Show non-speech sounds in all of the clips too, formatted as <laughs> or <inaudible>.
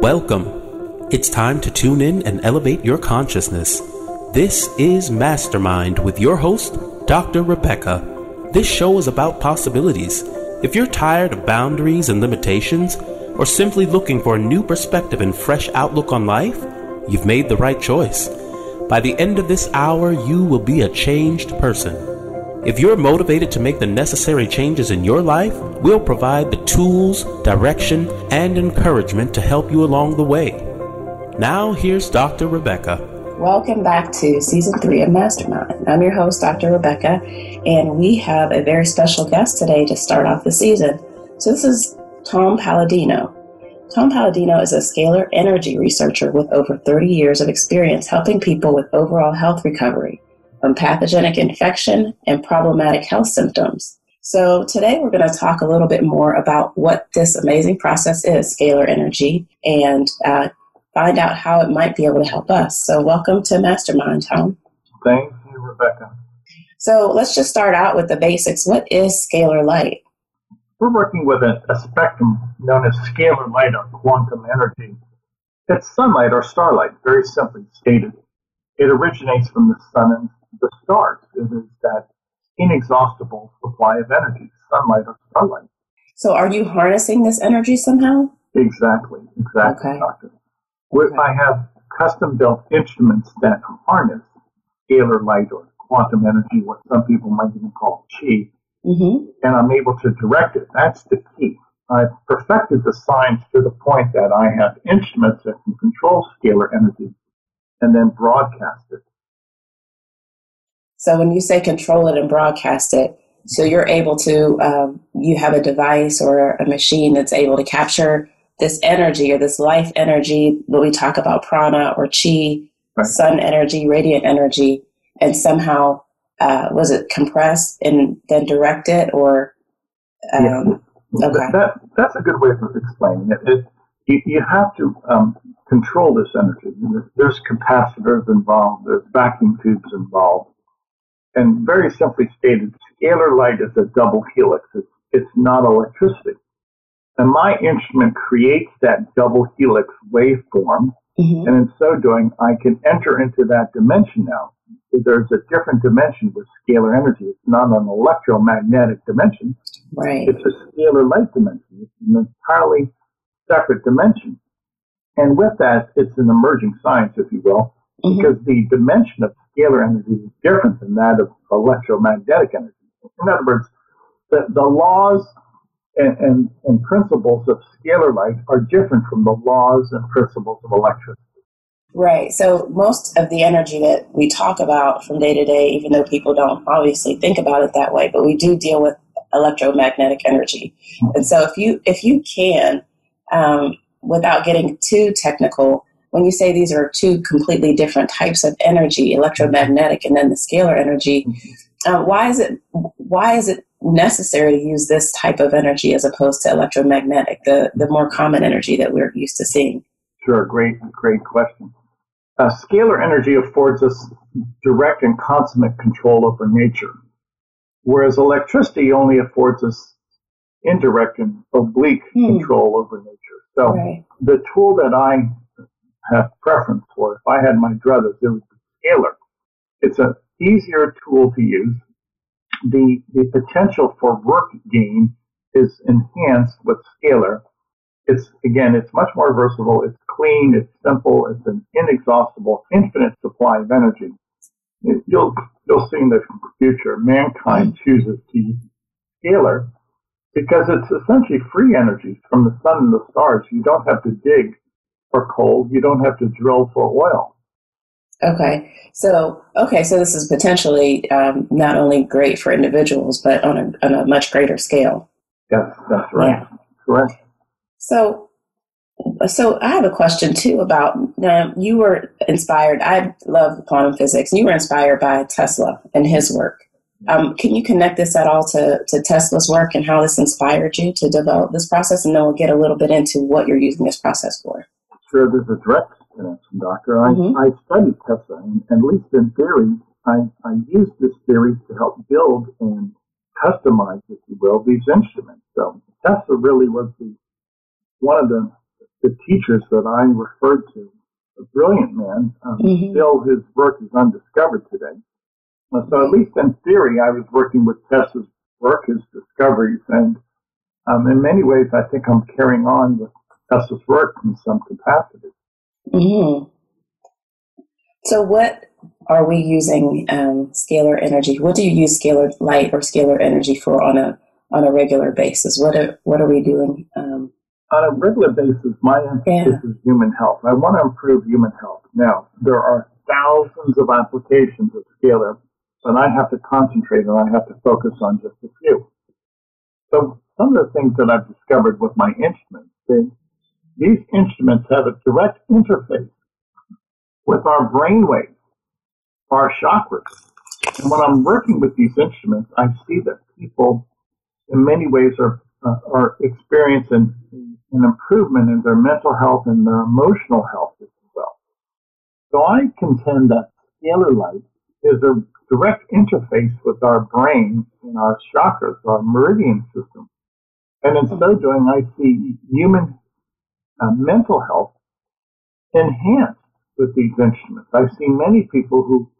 Welcome. It's time to tune in and elevate your consciousness. This is Mastermind with your host, Dr. Rebecca. This show is about possibilities. If you're tired of boundaries and limitations, or simply looking for a new perspective and fresh outlook on life, you've made the right choice. By the end of this hour, you will be a changed person. If you're motivated to make the necessary changes in your life, we'll provide the tools, direction, and encouragement to help you along the way. Now, here's Dr. Rebecca. Welcome back to season three of Mastermind. I'm your host, Dr. Rebecca, and we have a very special guest today to start off the season. So, this is Tom Paladino. Tom Paladino is a scalar energy researcher with over 30 years of experience helping people with overall health recovery from pathogenic infection and problematic health symptoms. So, today we're going to talk a little bit more about what this amazing process is, scalar energy, and uh, find out how it might be able to help us. So, welcome to Mastermind, Tom. Thank you, Rebecca. So, let's just start out with the basics. What is scalar light? We're working with a, a spectrum known as scalar light or quantum energy. It's sunlight or starlight, very simply stated. It originates from the sun and the stars. It is that inexhaustible supply of energy, sunlight or starlight. So, are you harnessing this energy somehow? Exactly, exactly, Okay. Doctor. Where I have custom built instruments that harness scalar light or quantum energy, what some people might even call chi, Mm-hmm. and I'm able to direct it. That's the key. I've perfected the science to the point that I have instruments that can control scalar energy and then broadcast it. So, when you say control it and broadcast it, so you're able to, um, you have a device or a machine that's able to capture this energy or this life energy, what we talk about prana or chi, Right. sun energy, radiant energy, and somehow, uh, was it compressed and then direct it or, um, Okay. That, that- that's a good way of explaining it. it you, you have to um, control this energy. There's capacitors involved. There's vacuum tubes involved. And very simply stated, scalar light is a double helix. It's, it's not electricity. And my instrument creates that double helix waveform mhm. And in so doing, I can enter into that dimension now. There's a different dimension with scalar energy. It's not an electromagnetic dimension. right? It's a scalar light dimension. It's an entirely separate dimension. And with that, it's an emerging science, if you will, Mhm. because the dimension of scalar energy is different than that of electromagnetic energy. In other words, the, the laws and, and, and principles of scalar light are different from the laws and principles of electricity. Right. So most of the energy that we talk about from day to day, even though people don't obviously think about it that way, but we do deal with electromagnetic energy. And so if you if you can, um, without getting too technical, when you say these are two completely different types of energy, electromagnetic and then the scalar energy, uh, why is it why is it necessary to use this type of energy as opposed to electromagnetic, the the more common energy that we're used to seeing? Sure, great, great question. Uh, scalar energy affords us direct and consummate control over nature, whereas electricity only affords us indirect and oblique Hmm. control over nature. So Right. the tool that I have preference for, if I had my druthers, it would be scalar. It's an easier tool to use. The, the potential for work gain is enhanced with scalar. It's, again, it's much more versatile. It's clean. It's simple. It's an inexhaustible, infinite supply of energy. You'll, you'll see in the future, mankind chooses to use scalar because it's essentially free energy from the sun and the stars. You don't have to dig for coal. You don't have to drill for oil. Okay. So, okay, so this is potentially um, not only great for individuals, but on a, on a much greater scale. Yes, that's right. Correct. So, so I have a question too about now you were inspired. I love quantum physics. You were inspired by Tesla and his work. Um, can you connect this at all to, to Tesla's work and how this inspired you to develop this process? And then we'll get a little bit into what you're using this process for. Sure, there's a direct connection, Doctor. I, Mhm. I studied Tesla, and at least in theory, I, I used this theory to help build and customize, if you will, these instruments. So Tesla really was the one of the the teachers that I referred to. A brilliant man. Um, mm-hmm. Still, his work is undiscovered today. Uh, so, at least in theory, I was working with Tesla's work, his discoveries, and um, in many ways, I think I'm carrying on with Tesla's work in some capacity. Mm-hmm. So, what are we using um, scalar energy? What do you use scalar light or scalar energy for on a on a regular basis? What are what are we doing? Um, on a regular basis, my emphasis yeah. is human health. I want to improve human health. Now, there are thousands of applications of scalar, but I have to concentrate and I have to focus on just a few. So some of the things that I've discovered with my instruments is these instruments have a direct interface with our brain waves, our chakras. And when I'm working with these instruments, I see that people in many ways are, uh, are experiencing an improvement in their mental health and their emotional health as well. So I contend that scalar light is a direct interface with our brain and our chakras, our meridian system. And in so doing, I see human uh, mental health enhanced with these instruments. I've seen many people who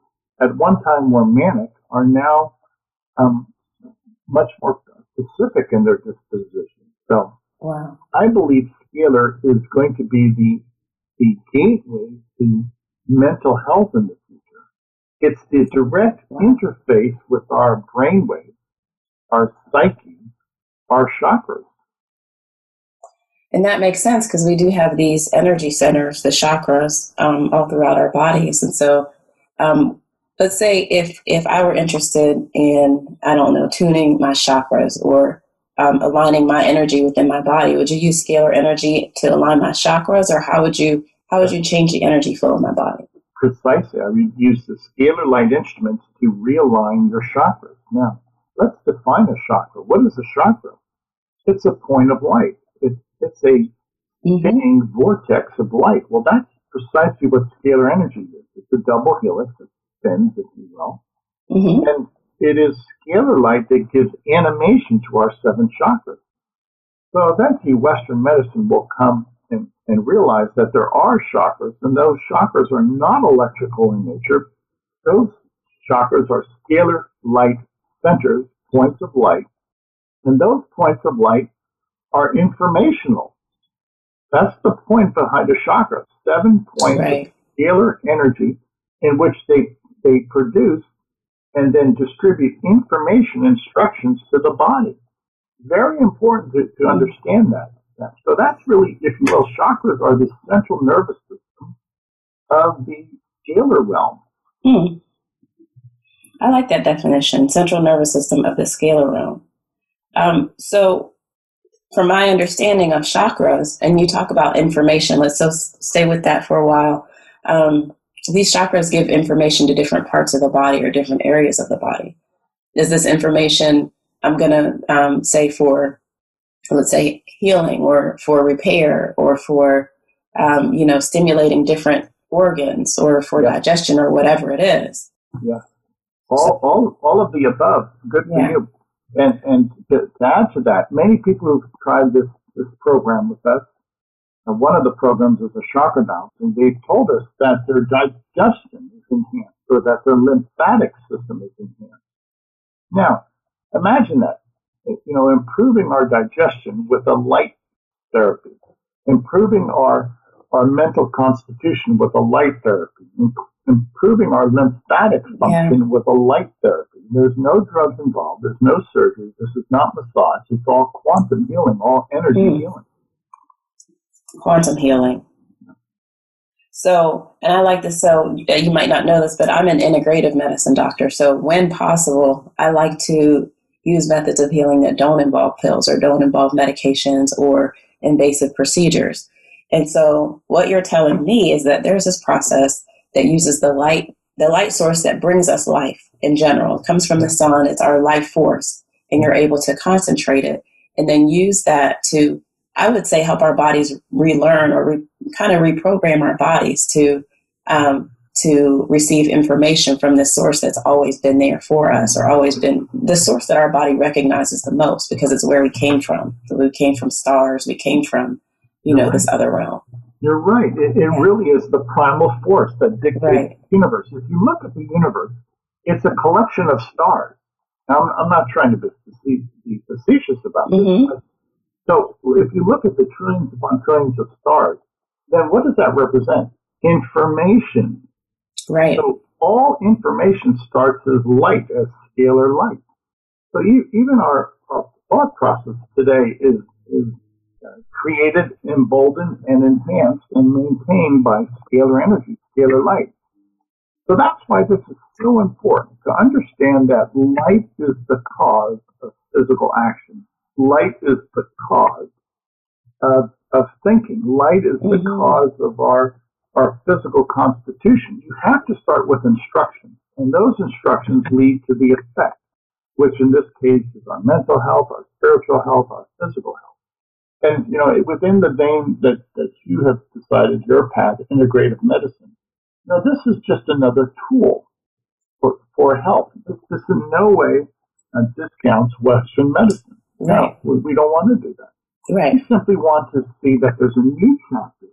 at one time were manic are now um, much more specific in their disposition. So wow. I believe Scalar is going to be the the gateway to mental health in the future. It's the direct interface with our brainwaves, our psyche, our chakras. And that makes sense because we do have these energy centers, the chakras, um, all throughout our bodies. And so, um, let's say if if I were interested in, I don't know, tuning my chakras or um, aligning my energy within my body, would you use scalar energy to align my chakras, or how would you how would you change the energy flow in my body? Precisely, I would use the scalar light instruments to realign your chakras. Now, let's define a chakra. What is a chakra? It's a point of light it's a spinning mm-hmm. vortex of light. Well, that's precisely what scalar energy is. It's a double helix that spins, if you will. Mm-hmm. And it is scalar light that gives animation to our seven chakras. So eventually Western medicine will come and, and realize that there are chakras, and those chakras are not electrical in nature. Those chakras are scalar light centers, points of light, and those points of light are informational. That's the point behind the chakra. Seven points right. of scalar energy in which they, they produce and then distribute information, instructions to the body. Very important to, to understand that. So that's really, if you will, chakras are the central nervous system of the scalar realm. Hmm. I like that definition, central nervous system of the scalar realm. Um, so from my understanding of chakras, and you talk about information, let's so stay with that for a while. Um, these chakras give information to different parts of the body or different areas of the body. Is this information I'm going to um, say for, let's say, healing or for repair or for, um, you know, stimulating different organs or for yeah. digestion or whatever it is? Yeah. All, all, all of the above. Good for you. And, and to, to add to that, many people who've tried this, this program with us, and one of the programs is a chakra bounce, and they've told us that their digestion is enhanced or that their lymphatic system is enhanced. Now, imagine that, you know, improving our digestion with a light therapy, improving our, our mental constitution with a light therapy, improving our lymphatic function yeah. with a light therapy. There's no drugs involved. There's no surgery. This is not massage. It's all quantum healing, all energy mm. healing. Quantum healing. So, and I like this. So, you might not know this, but I'm an integrative medicine doctor. So, when possible, I like to use methods of healing that don't involve pills or don't involve medications or invasive procedures. And so, what you're telling me is that there's this process that uses the light, the light source that brings us life in general. It comes from the sun, it's our life force, and you're able to concentrate it and then use that to, I would say, help our bodies relearn or re, kind of reprogram our bodies to. Um, to receive information from the source that's always been there for us or always been the source that our body recognizes the most because it's where we came from. So we came from stars, we came from you know, this other realm. You're right. It, it really is the primal force that dictates right. the universe. If you look at the universe, it's a collection of stars. Now, I'm, I'm not trying to be, be facetious about mm-hmm. this. so if you look at the trillions upon trillions of stars, then what does that represent? Information. Right. So all information starts as light, as scalar light. So you, even our, our, thought process today is, is uh, created, emboldened, and enhanced and maintained by scalar energy, scalar light. So that's why this is so important to understand that light is the cause of physical action. Light is the cause of, of thinking. Light is the mm-hmm. cause of our, our physical constitution. You have to start with instructions, and those instructions lead to the effect, which in this case is our mental health, our spiritual health, our physical health. And, you know, within the vein that, that you have decided your path, integrative medicine, know, this is just another tool for, for health. This, this in no way uh, discounts Western medicine. Right. No, we, we don't want to do that. Right. We simply want to see that there's a new chapter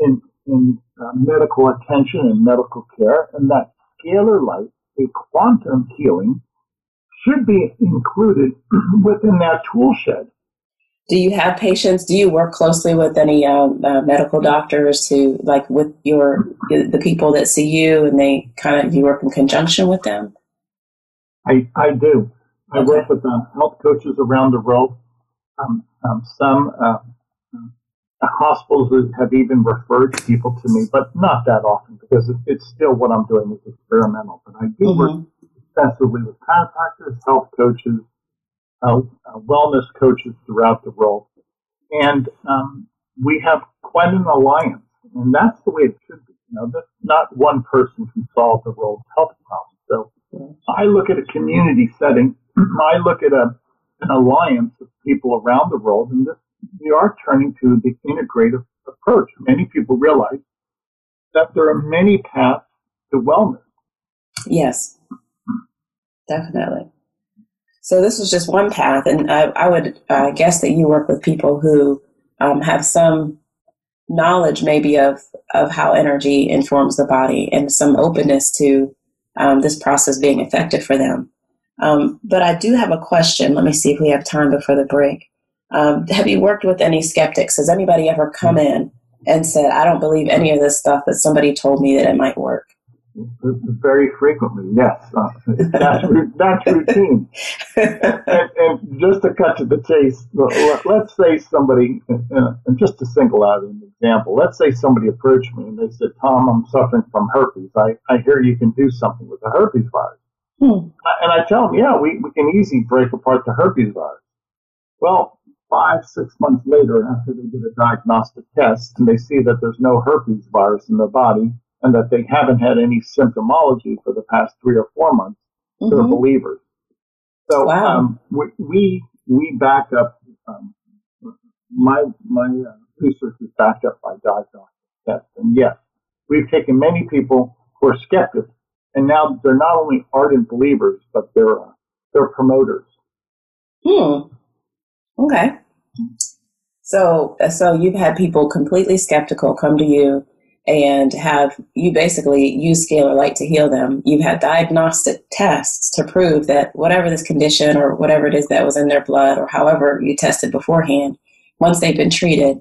in, in uh, medical attention and medical care, and that scalar light, a quantum healing, should be included <clears throat> within that tool shed. Do you have patients? Do you work closely with any um, uh, medical doctors who, like, with your the people that see you, and they kind of you work in conjunction with them? I I do. I okay. work with um, health coaches around the world. Um, um, some uh, hospitals have even referred people to me, but not that often because it, it's still what I'm doing is experimental. But I do mm-hmm. work extensively with chiropractors, health coaches, uh, uh, wellness coaches throughout the world. And um, we have quite an alliance, and that's the way it should be. You know, not one person can solve the world's health problems. So I look at a community setting. <clears throat> I look at a, an alliance of people around the world, and this, we are turning to the integrative approach. Many people realize that there are many paths to wellness. Yes, definitely. So this was just one path, and I, I would uh, guess that you work with people who um, have some knowledge, maybe of of how energy informs the body, and some openness to um, this process being effective for them. Um, but I do have a question. Let me see if we have time before the break. Um, have you worked with any skeptics? Has anybody ever come in and said, "I don't believe any of this stuff, but somebody told me that it might work"? Very frequently, yes. Uh, that's, that's routine. and, and, just to cut to the chase, let's say somebody, uh, and just to single out an example, let's say somebody approached me and they said, Tom, I'm suffering from herpes. I, I hear you can do something with the herpes virus. Hmm. And I tell them, yeah, we, we can easily break apart the herpes virus. Well, five, six months later, after they did a diagnostic test and they see that there's no herpes virus in their body, and that they haven't had any symptomology for the past three or four months, mm-hmm. they're believers. So wow. um, we, we, we back up um, my my uh, research is backed up by diagnostic tests, and yes, we've taken many people who are skeptics, and now they're not only ardent believers, but they're uh, they're promoters. Hmm. Okay. So so you've had people completely skeptical come to you and have you basically use scalar light to heal them. You've had diagnostic tests to prove that whatever this condition or whatever it is that was in their blood or however you tested beforehand, once they've been treated,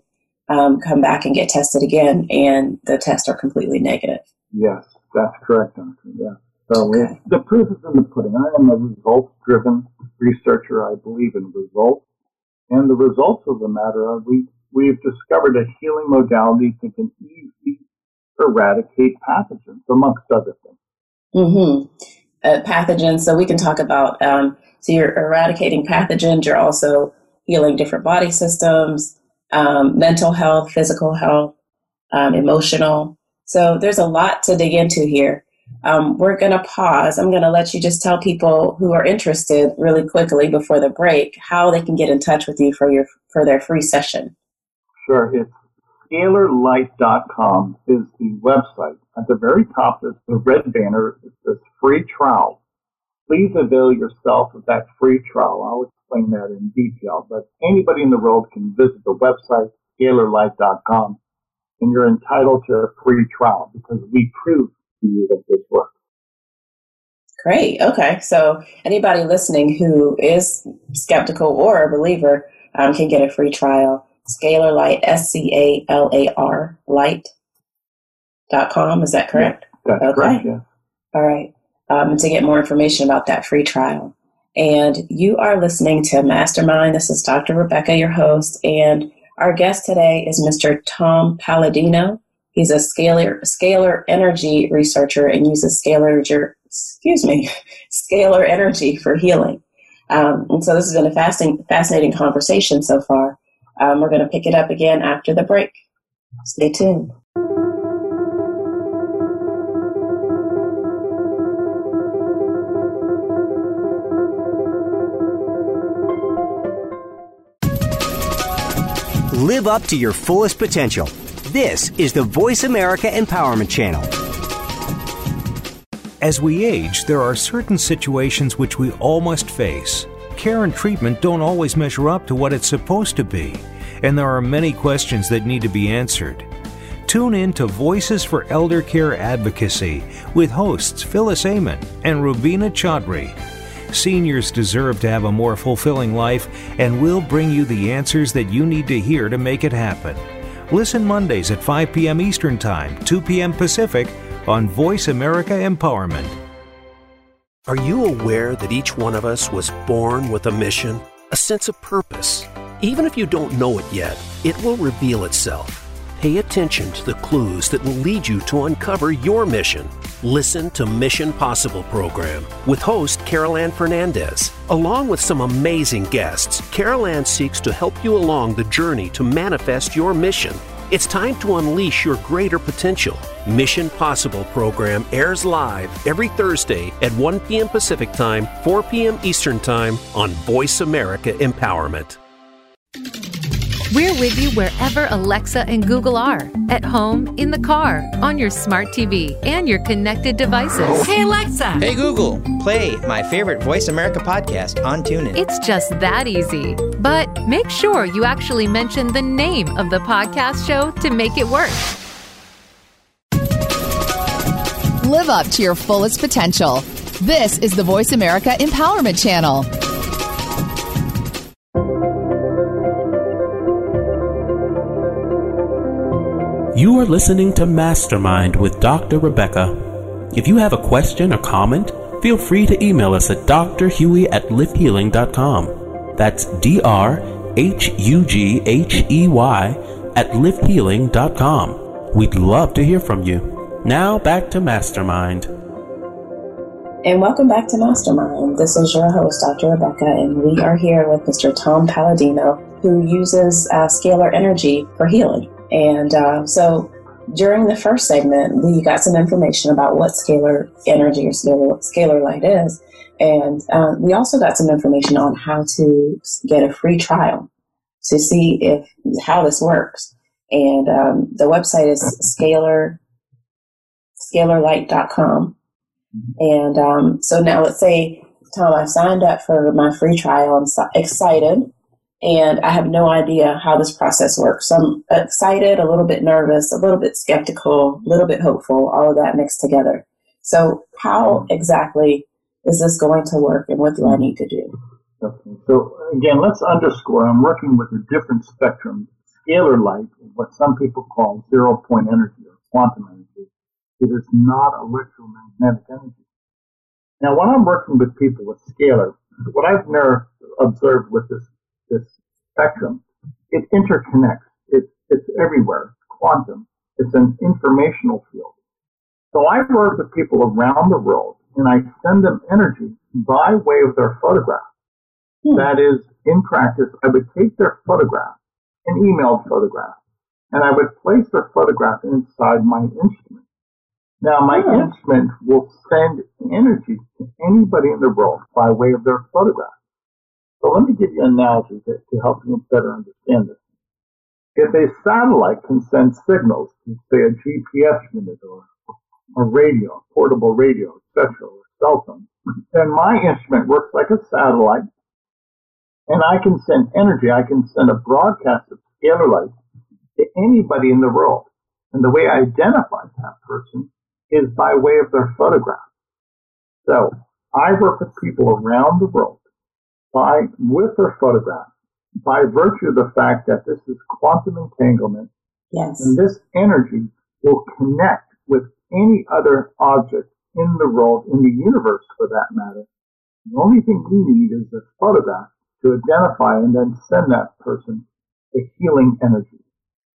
um, come back and get tested again, and the tests are completely negative. Yes, that's correct, Doctor. Yeah. So okay. the proof is in the pudding. I am a results-driven researcher. I believe in results, and the results of the matter are we we've discovered a healing modality that can easily eradicate pathogens, amongst other things. Mm-hmm. Uh, pathogens. So we can talk about. Um, so you're eradicating pathogens. You're also healing different body systems, um, mental health, physical health, um, emotional. So there's a lot to dig into here. Um, we're going to pause. I'm going to let you just tell people who are interested really quickly before the break how they can get in touch with you for your for their free session. Sure. It's scalarlight.com is the website. At the very top is the red banner. It says free trial. Please avail yourself of that free trial. I'll explain that in detail, but anybody in the world can visit the website scalarlight.com and you're entitled to a free trial because we prove to you that this works. Great. Okay. So anybody listening who is skeptical or a believer um, can get a free trial. Scalar Light, S C A L A R Light dot com. Is that correct? Yeah, that's okay. correct. Yeah. All right. Um, to get more information about that free trial. And you are listening to Mastermind. This is Dr. Rebecca, your host, and our guest today is Mr. Tom Paladino. He's a scalar scalar energy researcher and uses scalar excuse me <laughs> scalar energy for healing. Um, and so this has been a fascinating fascinating conversation so far. Um, we're going to pick it up again after the break. Stay tuned. Live up to your fullest potential. This is the Voice America Empowerment Channel. As we age, there are certain situations which we all must face. Care and treatment don't always measure up to what it's supposed to be, and there are many questions that need to be answered. Tune in to Voices for Elder Care Advocacy with hosts Phyllis Amon and Rubina Chaudhry. Seniors deserve to have a more fulfilling life, and we'll bring you the answers that you need to hear to make it happen. Listen Mondays at 5 p.m. Eastern Time, 2 p.m. Pacific on Voice America Empowerment. Are you aware that each one of us was born with a mission, a sense of purpose? Even if you don't know it yet, it will reveal itself. Pay attention to the clues that will lead you to uncover your mission. Listen to Mission Possible program with host Carol Ann Fernandez. Along with some amazing guests, Carol Ann seeks to help you along the journey to manifest your mission. It's time to unleash your greater potential. Mission Possible program airs live every Thursday at 1 p.m. Pacific Time, 4 p.m. Eastern Time on Voice America Empowerment. We're with you wherever Alexa and Google are at home, in the car, on your smart TV, and your connected devices. Hey, Alexa. Hey, Google. Play my favorite Voice America podcast on TuneIn. It's just that easy. But make sure you actually mention the name of the podcast show to make it work. Live up to your fullest potential. This is the Voice America Empowerment Channel. You are listening to Mastermind with Dr. Rebecca. If you have a question or comment, feel free to email us at drhughey at lifthealing.com. That's D R H U G H E Y at lifthealing.com. We'd love to hear from you. Now back to Mastermind. And welcome back to Mastermind. This is your host, Dr. Rebecca, and we are here with Mr. Tom Paladino, who uses uh, scalar energy for healing. And uh, so during the first segment, we got some information about what scalar energy or scalar, scalar light is. And uh, we also got some information on how to get a free trial to see if how this works. And um, the website is scalar scalarlight.com. And um, so now let's say, Tom, I've signed up for my free trial. I'm so excited and I have no idea how this process works. So I'm excited, a little bit nervous, a little bit skeptical, a little bit hopeful, all of that mixed together. So, how mm-hmm. exactly is this going to work, and what do I mm-hmm. need to do? Okay. So, again, let's underscore I'm working with a different spectrum. Scalar light, what some people call zero point energy or quantum energy, it is not electromagnetic energy. Now, when I'm working with people with scalar, what I've never observed with this this spectrum, it interconnects. It's, it's everywhere. It's quantum. It's an informational field. So I work with people around the world and I send them energy by way of their photograph. Hmm. That is, in practice, I would take their photograph, an emailed photograph, and I would place their photograph inside my instrument. Now, my hmm. instrument will send energy to anybody in the world by way of their photograph. So let me give you an analogy to, to help you better understand this. If a satellite can send signals to, say, a GPS unit or a radio, a portable radio, etc., or cell phone, then my instrument works like a satellite, and I can send energy. I can send a broadcast of scalar light to anybody in the world. And the way I identify that person is by way of their photograph. So I work with people around the world by, with their photograph, by virtue of the fact that this is quantum entanglement. Yes. And this energy will connect with any other object in the world, in the universe for that matter. The only thing we need is a photograph to identify and then send that person a healing energy.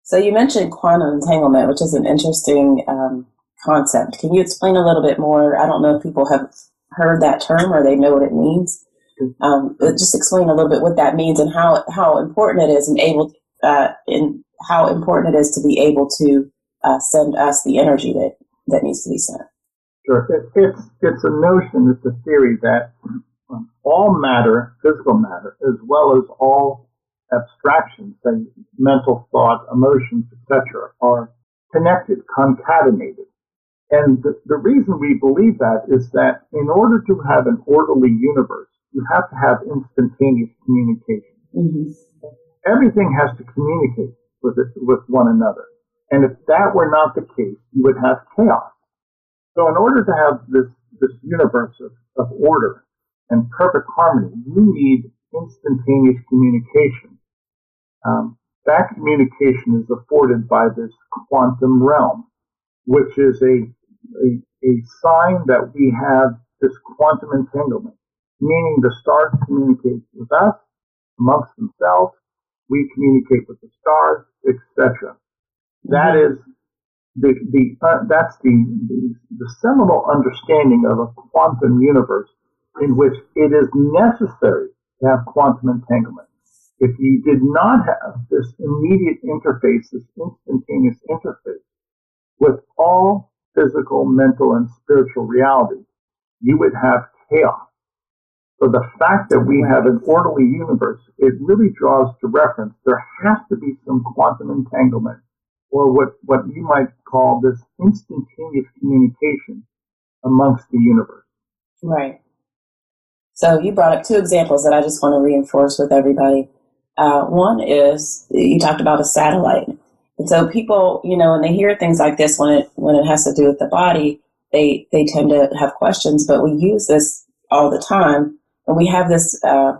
So you mentioned quantum entanglement, which is an interesting um, concept. Can you explain a little bit more? I don't know if people have heard that term or they know what it means. Um, just explain a little bit what that means and how how important it is and able uh, how important it is to be able to uh, send us the energy that that needs to be sent. Sure, it, it's it's a notion, it's a theory that um, all matter, physical matter, as well as all abstractions, say mental thought, emotions, etc., are connected, concatenated. And the, the reason we believe that is that in order to have an orderly universe, you have to have instantaneous communication. Mm-hmm. Everything has to communicate with it, with one another. And if that were not the case, you would have chaos. So in order to have this, this universe of, of order and perfect harmony, you need instantaneous communication. Um, that communication is afforded by this quantum realm, which is a, a, a sign that we have this quantum entanglement, meaning the stars communicate with us amongst themselves, we communicate with the stars, etc. That mm-hmm. the, the uh, that's the, the the seminal understanding of a quantum universe in which it is necessary to have quantum entanglement. If you did not have this immediate interface, this instantaneous interface with all physical, mental, and spiritual reality, you would have chaos. So the fact that we have an orderly universe, it really draws to reference there has to be some quantum entanglement or what, what you might call this instantaneous communication amongst the universe. Right. So you brought up two examples that I just want to reinforce with everybody. Uh, one is you talked about a satellite, and so people, you know, when they hear things like this, when it when it has to do with the body, they they tend to have questions. But we use this all the time, and we have this uh,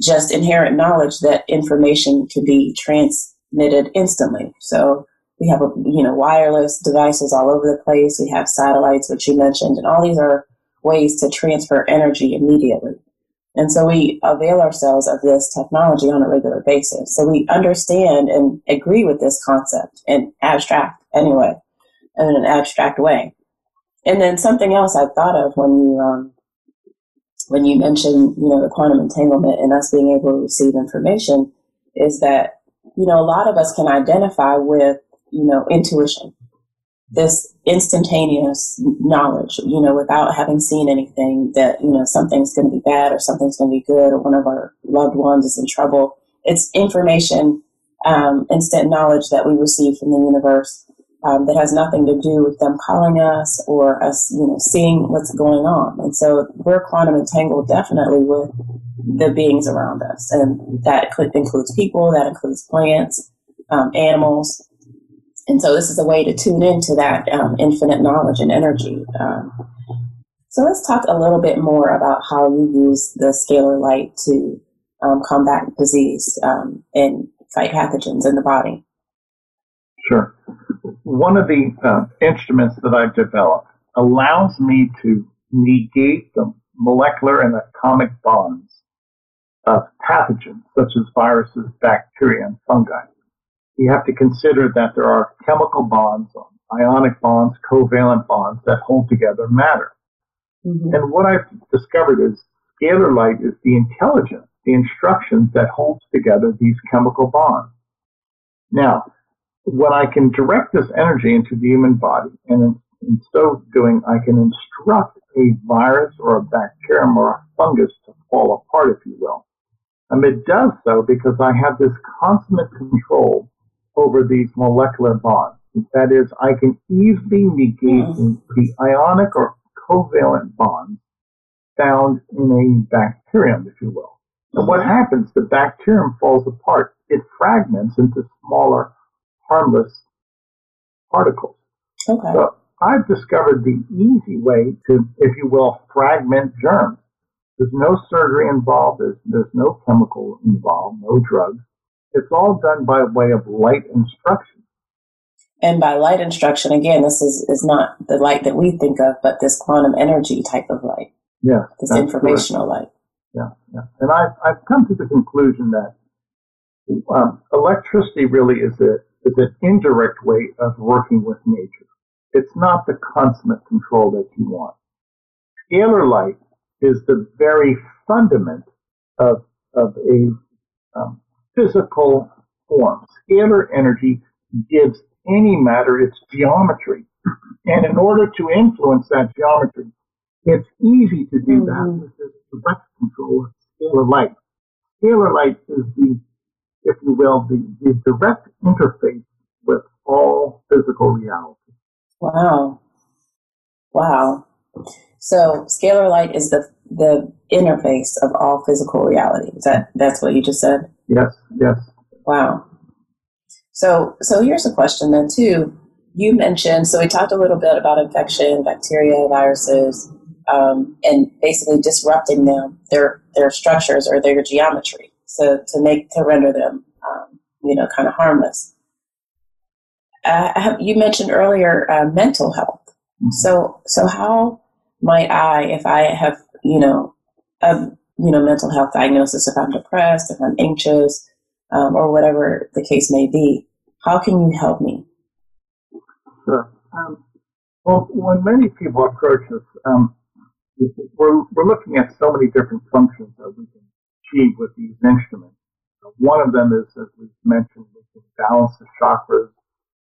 just inherent knowledge that information can be transmitted instantly. So we have you know wireless devices all over the place. We have satellites, which you mentioned, and all these are ways to transfer energy immediately. And so we avail ourselves of this technology on a regular basis. So we understand and agree with this concept in abstract anyway, in an abstract way. And then something else I thought of when you um, when you mentioned you know the quantum entanglement and us being able to receive information is that you know a lot of us can identify with you know intuition this instantaneous knowledge, you know, without having seen anything that, you know, something's going to be bad or something's going to be good or one of our loved ones is in trouble. It's information, um, instant knowledge that we receive from the universe um, that has nothing to do with them calling us or us, you know, seeing what's going on. And so we're quantum entangled definitely with the beings around us. And that includes people, that includes plants, um, animals, and so this is a way to tune into that um, infinite knowledge and energy. Um, so let's talk a little bit more about how you use the scalar light to um, combat disease um, and fight pathogens in the body. Sure. One of the uh, instruments that I've developed allows me to negate the molecular and atomic bonds of pathogens such as viruses, bacteria, and fungi you have to consider that there are chemical bonds, ionic bonds, covalent bonds that hold together matter. Mm-hmm. And what I've discovered is scalar light is the intelligence, the instructions that holds together these chemical bonds. Now, when I can direct this energy into the human body, and in, in so doing, I can instruct a virus or a bacterium or a fungus to fall apart, if you will. And it does so because I have this consummate control over these molecular bonds. That is, I can easily negate mm. the ionic or covalent bonds found in a bacterium, if you will. So what mm-hmm. happens? The bacterium falls apart. It fragments into smaller harmless particles. Okay. So I've discovered the easy way to, if you will, fragment germs. There's no surgery involved. There's, there's no chemical involved, no drugs. It's all done by way of light instruction. And by light instruction, again, this is, is not the light that we think of, but this quantum energy type of light. Yes. This informational correct. light. Yeah, yeah. And I've, I've come to the conclusion that um, electricity really is a is an indirect way of working with nature. It's not the consummate control that you want. Scalar light is the very fundament of of a um, physical form. Scalar energy gives any matter its geometry, and in order to influence that geometry, it's easy to do that mm-hmm. with this direct control of scalar light. Scalar light is the if you will, the, the direct interface with all physical reality. Wow. Wow. So scalar light is the the interface of all physical reality. Is that that's what you just said? Yes, yes. Wow. So so here's a question then too. You mentioned so we talked a little bit about infection, bacteria, viruses, um, and basically disrupting them, their their structures or their geometry to, to make to render them um, you know kind of harmless. Uh, have, you mentioned earlier uh, mental health. Mm-hmm. So so how might I, if I have you know a you know mental health diagnosis, if I'm depressed, if I'm anxious, um, or whatever the case may be, how can you help me? Sure. Um, well, when many people approach us, um, we're, we're looking at so many different functions that we can achieve with these instruments. One of them is, as we mentioned, we can balance the chakras.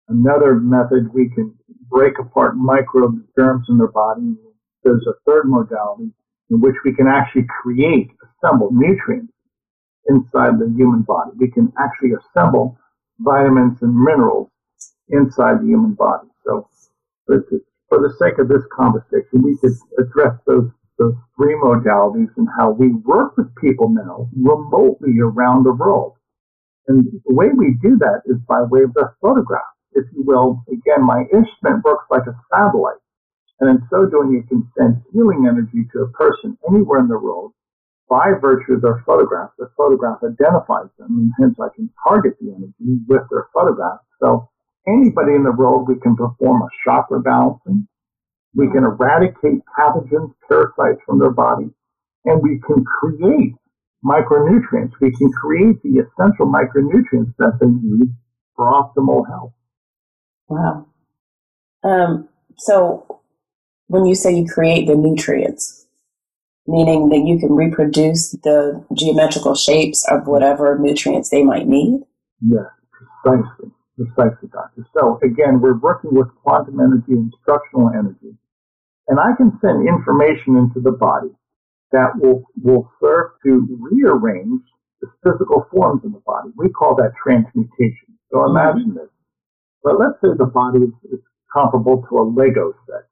Another method, we can break apart microbes, germs in their body. There's a third modality in which we can actually create, assemble nutrients inside the human body. We can actually assemble vitamins and minerals inside the human body. So, for the sake of this conversation, we could address those those three modalities and how we work with people now remotely around the world. And the way we do that is by way of the photograph. If you will, again, my instrument works like a satellite. And in so doing, you can send healing energy to a person anywhere in the world by virtue of their photograph. The photograph identifies them, and hence I can target the energy with their photograph. So anybody in the world, we can perform a chakra balancing, we can eradicate pathogens, parasites from their body, and we can create micronutrients. We can create the essential micronutrients that they need for optimal health. Wow. Um, so when you say you create the nutrients, meaning that you can reproduce the geometrical shapes of whatever nutrients they might need? Yes, precisely. Precisely, doctor. So again, we're working with quantum energy, instructional energy, and I can send information into the body that will, will serve to rearrange the physical forms in the body. We call that transmutation. So mm-hmm. imagine this. But let's say the body is, is comparable to a Lego set.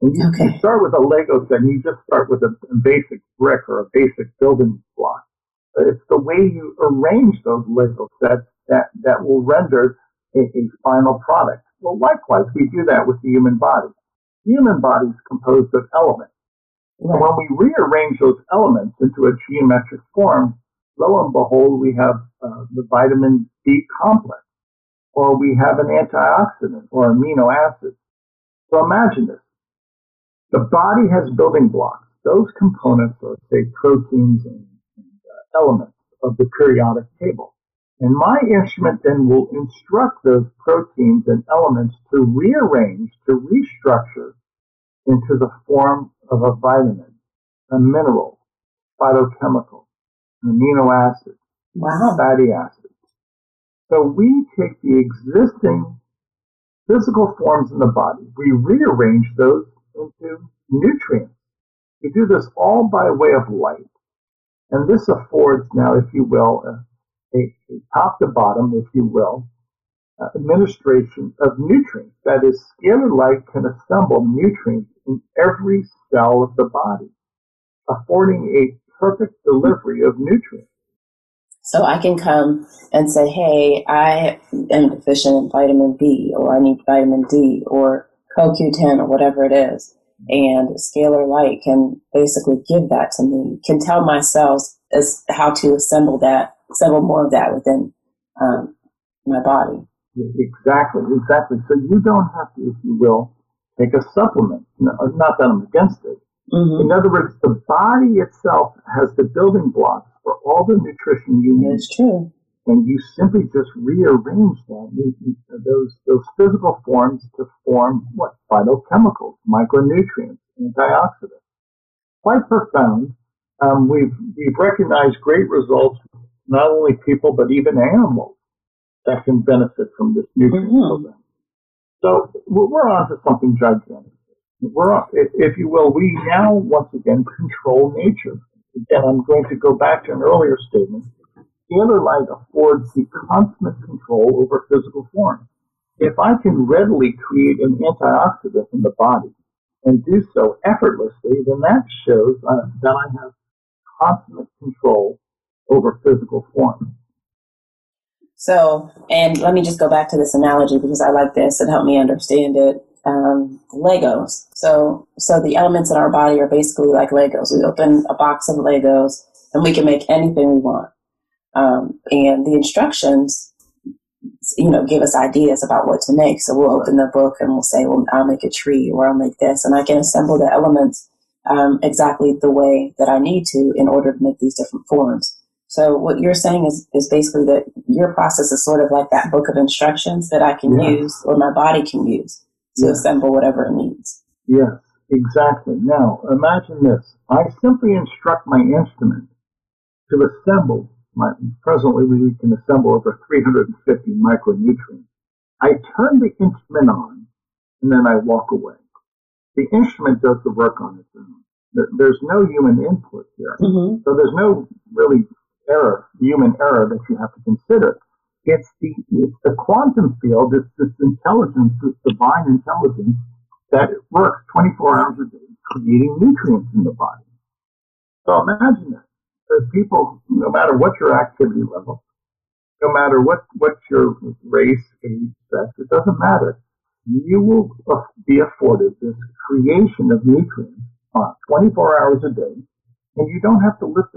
And you, okay. you start with a Lego set and you just start with a, a basic brick or a basic building block. But it's the way you arrange those Lego sets that, that will render a, a final product. Well, likewise, we do that with the human body human body is composed of elements. Right. When we rearrange those elements into a geometric form, lo and behold, we have uh, the vitamin D complex, or we have an antioxidant or amino acids. So imagine this. The body has building blocks. Those components are, say, proteins and, and uh, elements of the periodic table. And my instrument then will instruct those proteins and elements to rearrange, to restructure into the form of a vitamin, a mineral, phytochemical, an amino acid, wow. fatty acids. So we take the existing physical forms in the body, we rearrange those into nutrients. We do this all by way of light. And this affords now, if you will, a a, a top to bottom, if you will, uh, administration of nutrients. That is, scalar light can assemble nutrients in every cell of the body, affording a perfect delivery of nutrients. So I can come and say, hey, I am deficient in vitamin B, or I need vitamin D, or CoQ10, or whatever it is. And Scalar Light can basically give that to me, can tell my cells as how to assemble that, assemble more of that within um, my body. Exactly, exactly. So you don't have to, if you will, take a supplement. Not that I'm against it. Mm-hmm. In other words, the body itself has the building blocks for all the nutrition you need. That's true. And you simply just rearrange that, those, those physical forms to form what? Phytochemicals, micronutrients, antioxidants. Quite profound. Um, we've, we've recognized great results, not only people, but even animals that can benefit from this nutrient mm-hmm. program. So we're on to something gigantic. We're on, if you will, we now once again control nature. Again, I'm going to go back to an earlier statement. Scalar light affords the consummate control over physical form. If I can readily create an antioxidant in the body and do so effortlessly, then that shows uh, that I have consummate control over physical form. So, and let me just go back to this analogy because I like this. It helped me understand it. Um, Legos. So, so the elements in our body are basically like Legos. We open a box of Legos and we can make anything we want. Um, and the instructions, you know, give us ideas about what to make. So we'll open the book and we'll say, well, I'll make a tree or I'll make this. And I can assemble the elements um, exactly the way that I need to in order to make these different forms. So what you're saying is, is basically that your process is sort of like that book of instructions that I can yeah. use or my body can use to yeah. assemble whatever it needs. Yes, exactly. Now imagine this. I simply instruct my instrument to assemble my, presently we can assemble over 350 micronutrients. I turn the instrument on and then I walk away. The instrument does the work on its own. There's no human input here. Mm-hmm. So there's no really error, human error that you have to consider. It's the, it's the quantum field, it's this intelligence, this divine intelligence that works 24 hours a day creating nutrients in the body. So imagine that. There's people, no matter what your activity level, no matter what, what your race, age, sex, it doesn't matter. You will be afforded this creation of nutrients uh, 24 hours a day, and you don't have to lift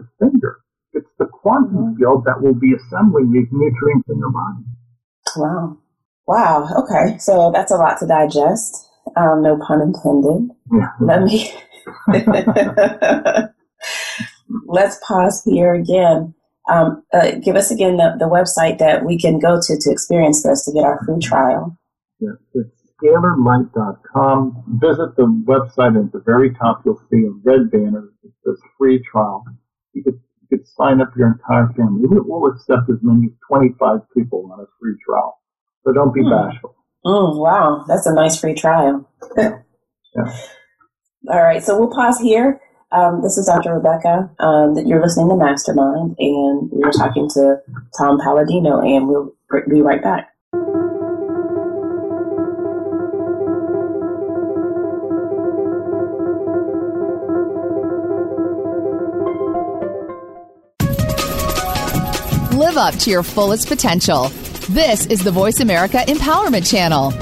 quantum mm-hmm. field that will be assembling these nutrients in your body. Wow. Wow. Okay. So that's a lot to digest. Um, no pun intended. <laughs> Let me. Let's pause here again. Um, uh, give us again the, the website that we can go to to experience this to get our free trial. Yes, it's scalarlight.com. Visit the website at the very top. You'll see a red banner. It says free trial. You could you could sign up your entire family. We'll accept as many as 25 people on a free trial. So don't be hmm. bashful. Mm, wow, that's a nice free trial. yeah. <laughs> All right, so we'll pause here. Um, this is Dr. Rebecca. Um, that you're listening to Mastermind, and we are talking to Tom Paladino, and we'll be right back. Live up to your fullest potential. This is the Voice America Empowerment Channel.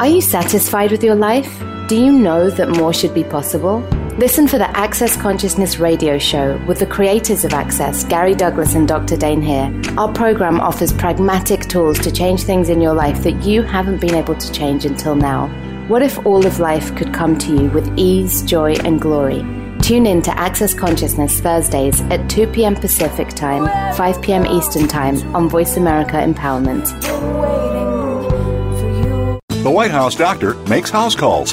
Are you satisfied with your life? Do you know that more should be possible? Listen for the Access Consciousness radio show with the creators of Access, Gary Douglas and Dr. Dain Heer. Our program offers pragmatic tools to change things in your life that you haven't been able to change until now. What if all of life could come to you with ease, joy, and glory? Tune in to Access Consciousness Thursdays at 2 p.m. Pacific Time, 5 p.m. Eastern Time on Voice America Empowerment. The White House doctor makes house calls.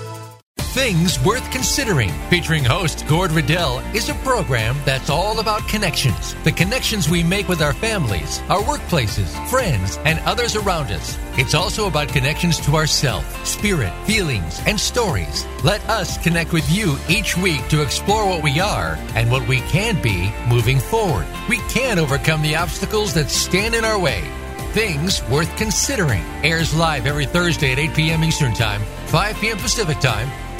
Things Worth Considering, featuring host Gord Riddell, is a program that's all about connections. The connections we make with our families, our workplaces, friends, and others around us. It's also about connections to ourself, spirit, feelings, and stories. Let us connect with you each week to explore what we are and what we can be moving forward. We can overcome the obstacles that stand in our way. Things Worth Considering airs live every Thursday at 8 p.m. Eastern Time, 5 p.m. Pacific Time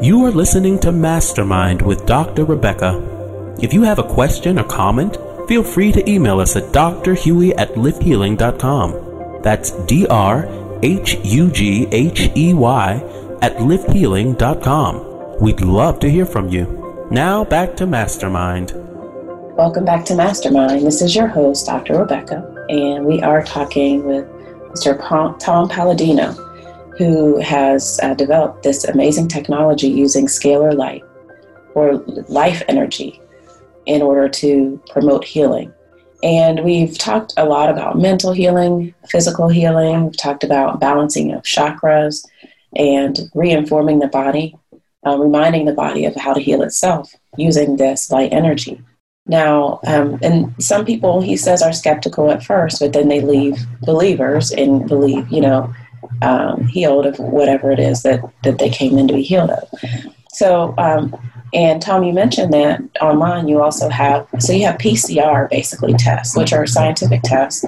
You are listening to Mastermind with Dr. Rebecca. If you have a question or comment, feel free to email us at drhughey at lifthealing.com. That's D R H U G H E Y at lifthealing.com. We'd love to hear from you. Now back to Mastermind. Welcome back to Mastermind. This is your host, Dr. Rebecca, and we are talking with Mr. Tom Paladino who has uh, developed this amazing technology using scalar light or life energy in order to promote healing. And we've talked a lot about mental healing, physical healing, we've talked about balancing of chakras and reinforming the body, uh, reminding the body of how to heal itself using this light energy. Now, um, and some people, he says, are skeptical at first, but then they leave believers and believe, you know, um, healed of whatever it is that, that they came in to be healed of. So, um, and Tom, you mentioned that online you also have, so you have PCR basically tests, which are scientific tests,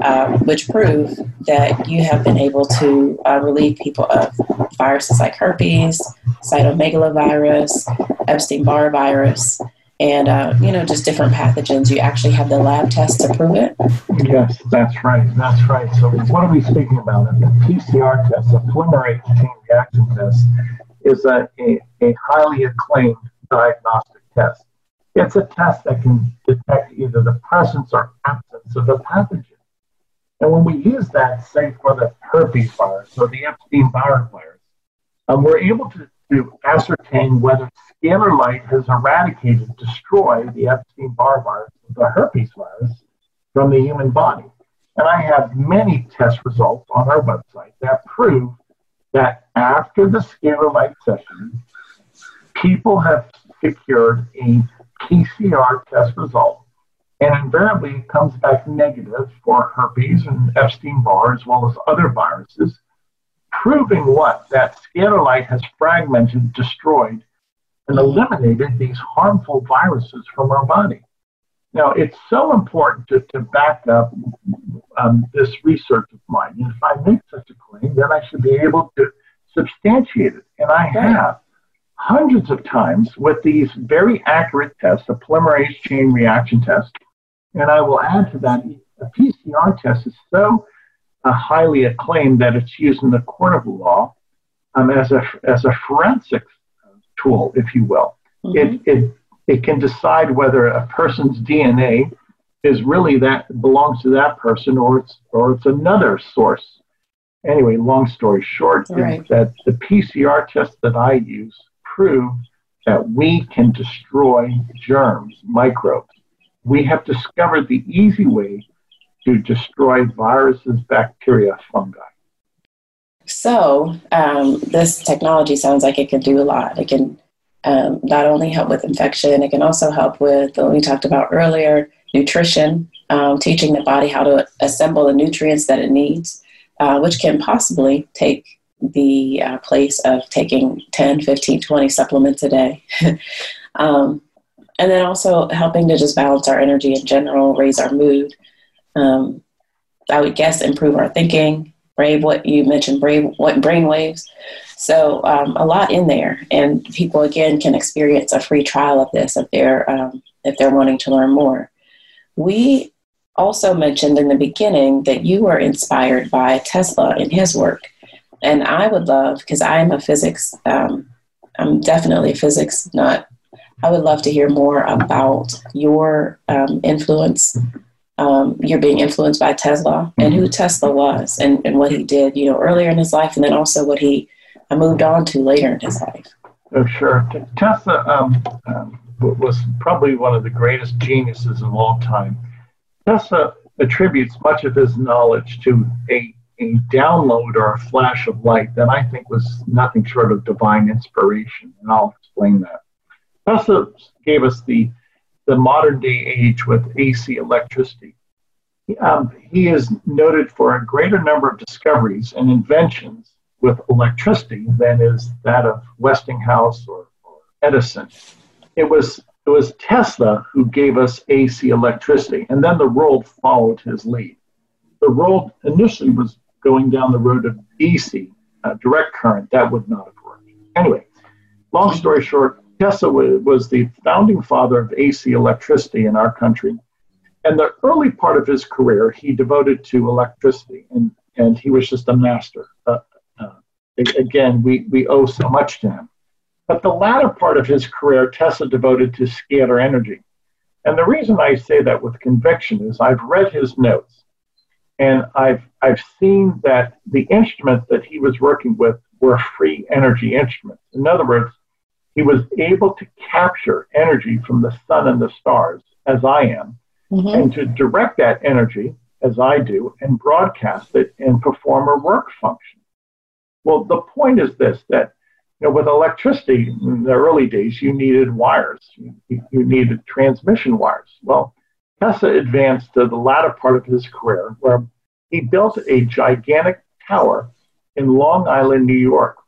um, which prove that you have been able to uh, relieve people of viruses like herpes, cytomegalovirus, Epstein Barr virus, and uh, you know just different pathogens. You actually have the lab tests to prove it. Yes, that's right. That's right. So what are we speaking about? The PCR test, the polymerase chain reaction test, is a, a, a highly acclaimed diagnostic test. It's a test that can detect either the presence or absence of the pathogen. And when we use that, say for the herpes virus or the Epstein Barr virus, um, we're able to, to ascertain whether scalar light has eradicated, destroyed the Epstein Barr virus, the herpes virus, from the human body. And I have many test results on our website that prove that after the scalar light session, people have secured a PCR test result. And invariably, it comes back negative for herpes and Epstein Barr, as well as other viruses, proving what? That scalar light has fragmented, destroyed and eliminated these harmful viruses from our body. Now, it's so important to, to back up um, this research of mine. And if I make such a claim, then I should be able to substantiate it. And I have hundreds of times with these very accurate tests, the polymerase chain reaction test. And I will add to that, a PCR test is so uh, highly acclaimed that it's used in the court of law um, as, a, as a forensic tool, if you will. Mm-hmm. It, it, it can decide whether a person's DNA is really that belongs to that person or it's or it's another source. Anyway, long story short, right. is that the PCR test that I use proves that we can destroy germs, microbes. We have discovered the easy way to destroy viruses, bacteria, fungi. So um, this technology sounds like it can do a lot. It can um, not only help with infection, it can also help with what we talked about earlier, nutrition, um, teaching the body how to assemble the nutrients that it needs, uh, which can possibly take the uh, place of taking 10, 15, 20 supplements a day. <laughs> um, and then also helping to just balance our energy in general, raise our mood. Um, I would guess improve our thinking, brave what you mentioned, brave what brain waves. So um, a lot in there, and people again can experience a free trial of this if they're um, if they're wanting to learn more. We also mentioned in the beginning that you were inspired by Tesla and his work, and I would love because I'm a physics. Um, I'm definitely a physics nut. I would love to hear more about your um, influence. Um, you're being influenced by Tesla and who Tesla was and, and what he did, you know, earlier in his life, and then also what he uh, moved on to later in his life. Oh, sure. Tesla um, um, was probably one of the greatest geniuses of all time. Tesla attributes much of his knowledge to a, a download or a flash of light that I think was nothing short of divine inspiration, and I'll explain that. Tesla gave us the, the modern day age with AC electricity. Um, he is noted for a greater number of discoveries and inventions with electricity than is that of Westinghouse or, or Edison. It was it was Tesla who gave us AC electricity, and then the world followed his lead. The world initially was going down the road of DC, uh, direct current. That would not have worked. Anyway, long story short, Tesla was the founding father of AC electricity in our country. And the early part of his career, he devoted to electricity, and, and he was just a master. Uh, uh, again, we, we owe so much to him. But the latter part of his career, Tesla devoted to scalar energy. And the reason I say that with conviction is I've read his notes, and I've, I've seen that the instruments that he was working with were free energy instruments. In other words, he was able to capture energy from the sun and the stars, as I am, mm-hmm. and to direct that energy, as I do, and broadcast it and perform a work function. Well, the point is this that you know, with electricity in the early days, you needed wires, you, you needed transmission wires. Well, Tesla advanced to the latter part of his career where he built a gigantic tower in Long Island, New York,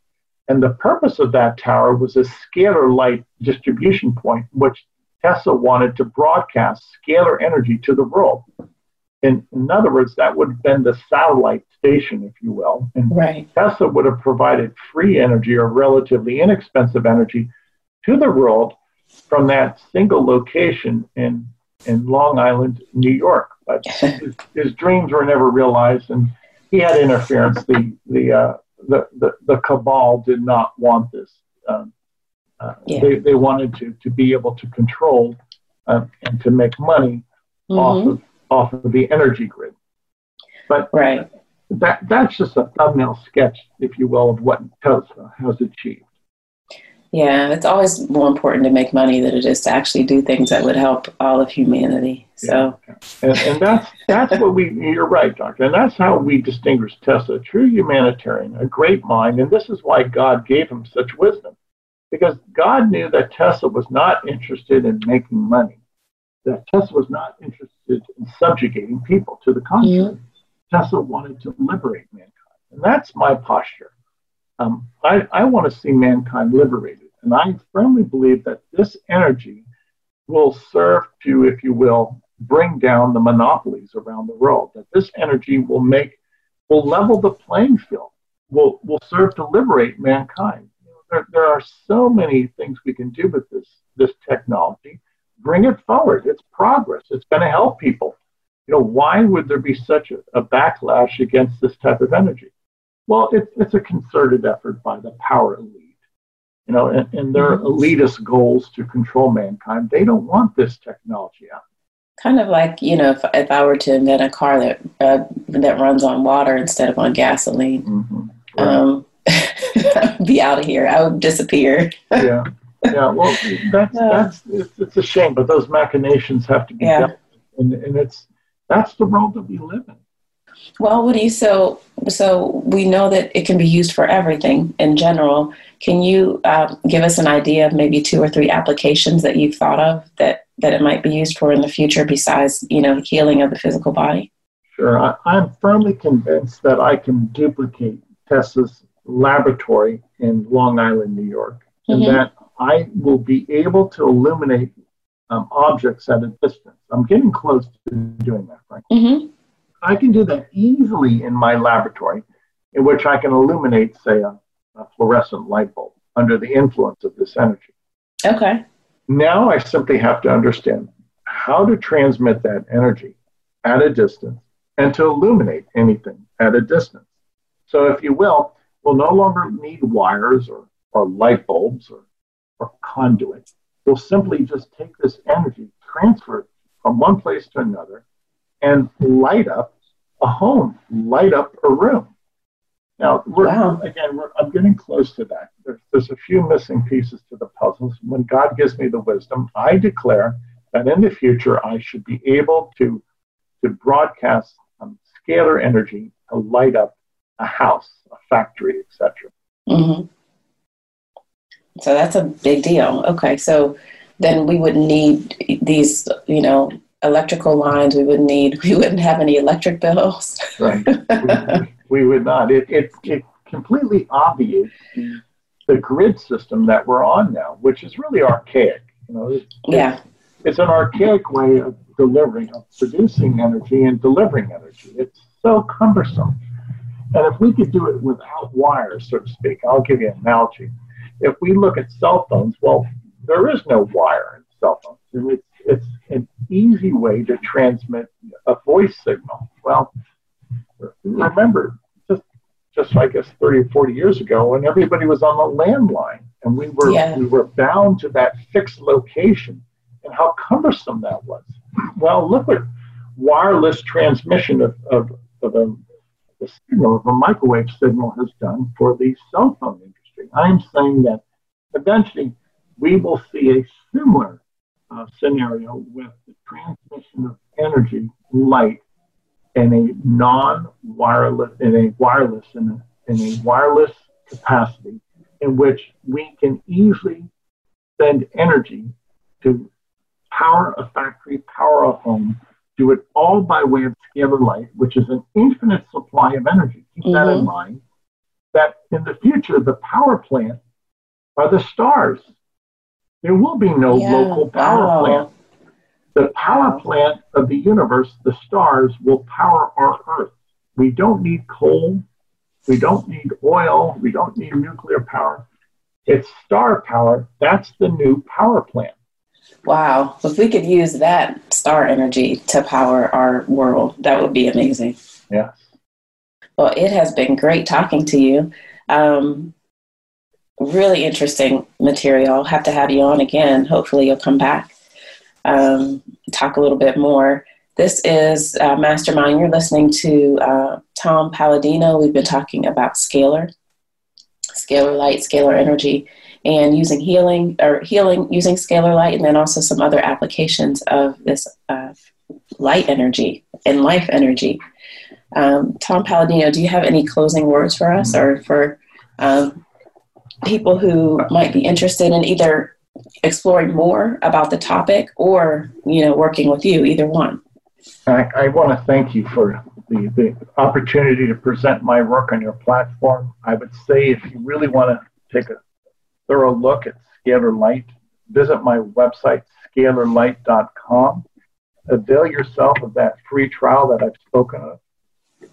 and the purpose of that tower was a scalar light distribution point, which Tesla wanted to broadcast scalar energy to the world. In, in other words, that would have been the satellite station, if you will. And right. Tesla would have provided free energy or relatively inexpensive energy to the world from that single location in, in Long Island, New York. But <laughs> his, his dreams were never realized, and he had interference. The, the uh, the, the, the cabal did not want this. Um, uh, yeah. they, they wanted to, to be able to control uh, and to make money mm-hmm. off of off of the energy grid. But right. that that's just a thumbnail sketch, if you will, of what Tesla has achieved. Yeah, it's always more important to make money than it is to actually do things that would help all of humanity. So, yeah. and, and, that's that's what we. You're right, doctor, and that's how we distinguish Tesla, a true humanitarian, a great mind, and this is why God gave him such wisdom, because God knew that Tesla was not interested in making money, that Tesla was not interested in subjugating people. To the contrary, yeah. Tesla wanted to liberate mankind, and that's my posture. Um, I, I want to see mankind liberated. And I firmly believe that this energy will serve to, if you will, bring down the monopolies around the world. That this energy will make, will level the playing field, will, will serve to liberate mankind. There, there are so many things we can do with this, this technology. Bring it forward. It's progress. It's going to help people. You know, why would there be such a, a backlash against this type of energy? Well, it, it's a concerted effort by the power elite you know, and, and their mm-hmm. elitist goals to control mankind. They don't want this technology out. Kind of like you know, if, if I were to invent a car that uh, that runs on water instead of on gasoline, mm-hmm. right. um, <laughs> be out of here. I would disappear. yeah, yeah. Well, that's <laughs> that's it's, it's, a shame, but those machinations have to be yeah. done, and, and it's that's the world that we live in. Well, Woody, so so we know that it can be used for everything in general. Can you uh, give us an idea of maybe two or three applications that you've thought of that that it might be used for in the future, besides you know healing of the physical body? Sure, I, I'm firmly convinced that I can duplicate Tesla's laboratory in Long Island, New York, and mm-hmm. that I will be able to illuminate um, objects at a distance. I'm getting close to doing that, right? Mm-hmm. I can do that easily in my laboratory, in which I can illuminate, say, a, a fluorescent light bulb under the influence of this energy. Okay. Now I simply have to understand how to transmit that energy at a distance and to illuminate anything at a distance. So, if you will, we'll no longer need wires or, or light bulbs or, or We'll simply just take this energy, transfer it from one place to another, and light up a home, light up a room. Now, we're, wow. again, we're, I'm getting close to that. There's, there's a few missing pieces to the puzzles. When God gives me the wisdom, I declare that in the future I should be able to, to broadcast um, scalar energy to light up a house, a factory, etc. Mm-hmm. So that's a big deal. Okay, so then we wouldn't need these, you know, electrical lines. We wouldn't need. <laughs> We wouldn't have any electric bills. right. <laughs> We, we, would not. It, it it completely obviates the, the grid system that we're on now, which is really archaic. You know. It, yeah. It's an archaic way of delivering, of producing energy and delivering energy. It's so cumbersome. And if we could do it without wires, so to speak, I'll give you an analogy. If we look at cell phones, well, there is no wire in cell phones. And it's, it's an easy way to transmit a voice signal. Well, remember, just, just I guess 30 or 40 years ago, when everybody was on the landline and we were, yeah. we were bound to that fixed location and how cumbersome that was. Well, look what wireless transmission of, of, of a the signal of a microwave signal has done for the cell phone industry. I'm saying that eventually we will see a similar uh, scenario with the transmission of energy, light, in a non-wireless, in a wireless, in a, in a wireless capacity, in which we can easily send energy to power a factory, power a home, do it all by way of scalar light, which is an infinite supply of energy. Keep mm-hmm. that in mm-hmm. mind. That in the future, the power plant are the stars. There will be no yeah. local power wow. plant. The power plant of the universe, the stars, will power our Earth. We don't need coal. We don't need oil. We don't need nuclear power. It's star power. That's the new power plant. Wow. If we could use that star energy to power our world, that would be amazing. Yeah. Well, it has been great talking to you. Um, really interesting material. I'll have to have you on again. Hopefully, you'll come back, um, talk a little bit more. This is uh, Mastermind. You're listening to uh, Tom Paladino. We've been talking about scalar, scalar light, scalar energy and using healing or healing using scalar light, and then also some other applications of this uh, light energy and life energy. Um, Tom Paladino, do you have any closing words for us or for um, people who might be interested in either exploring more about the topic or you know working with you? Either one. I, I want to thank you for the, the opportunity to present my work on your platform. I would say if you really want to take a thorough look at Scalar Light, visit my website, scalarlight.com. Avail yourself of that free trial that I've spoken of.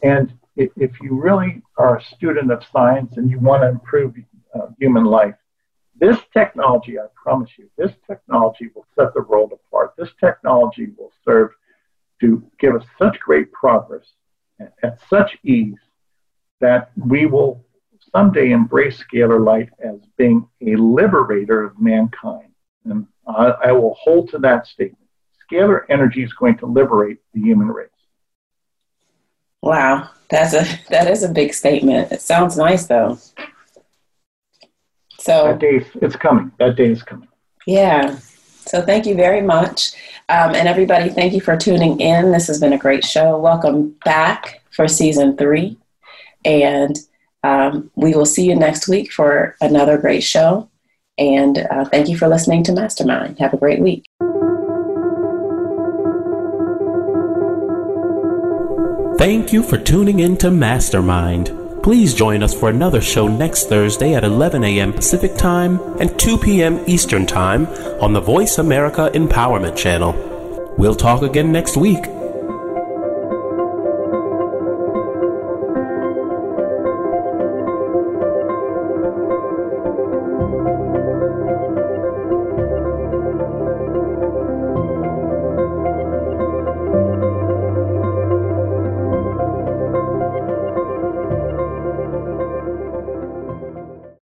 And if you really are a student of science and you want to improve uh, human life, this technology, I promise you, this technology will set the world apart. This technology will serve to give us such great progress at such ease that we will someday embrace scalar light as being a liberator of mankind. And I, I will hold to that statement. Scalar energy is going to liberate the human race. Wow, that's a that is a big statement. It sounds nice though. So that day, it's coming. That day is coming. Yeah. So thank you very much, um, and everybody. Thank you for tuning in. This has been a great show. Welcome back for season three, and um, we will see you next week for another great show. And uh, thank you for listening to Mastermind. Have a great week. Thank you for tuning in to Mastermind. Please join us for another show next Thursday at 11 a.m. Pacific Time and 2 p.m. Eastern Time on the Voice America Empowerment Channel. We'll talk again next week.